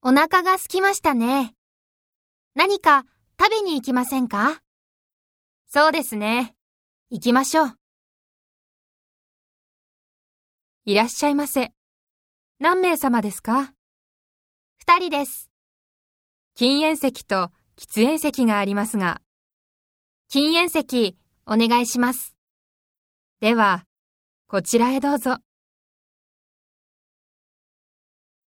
お腹が空きましたね。何か食べに行きませんか？そうですね。行きましょう。いらっしゃいませ。何名様ですか？二人です。禁煙席と喫煙席がありますが。禁煙席、お願いします。では、こちらへどうぞ。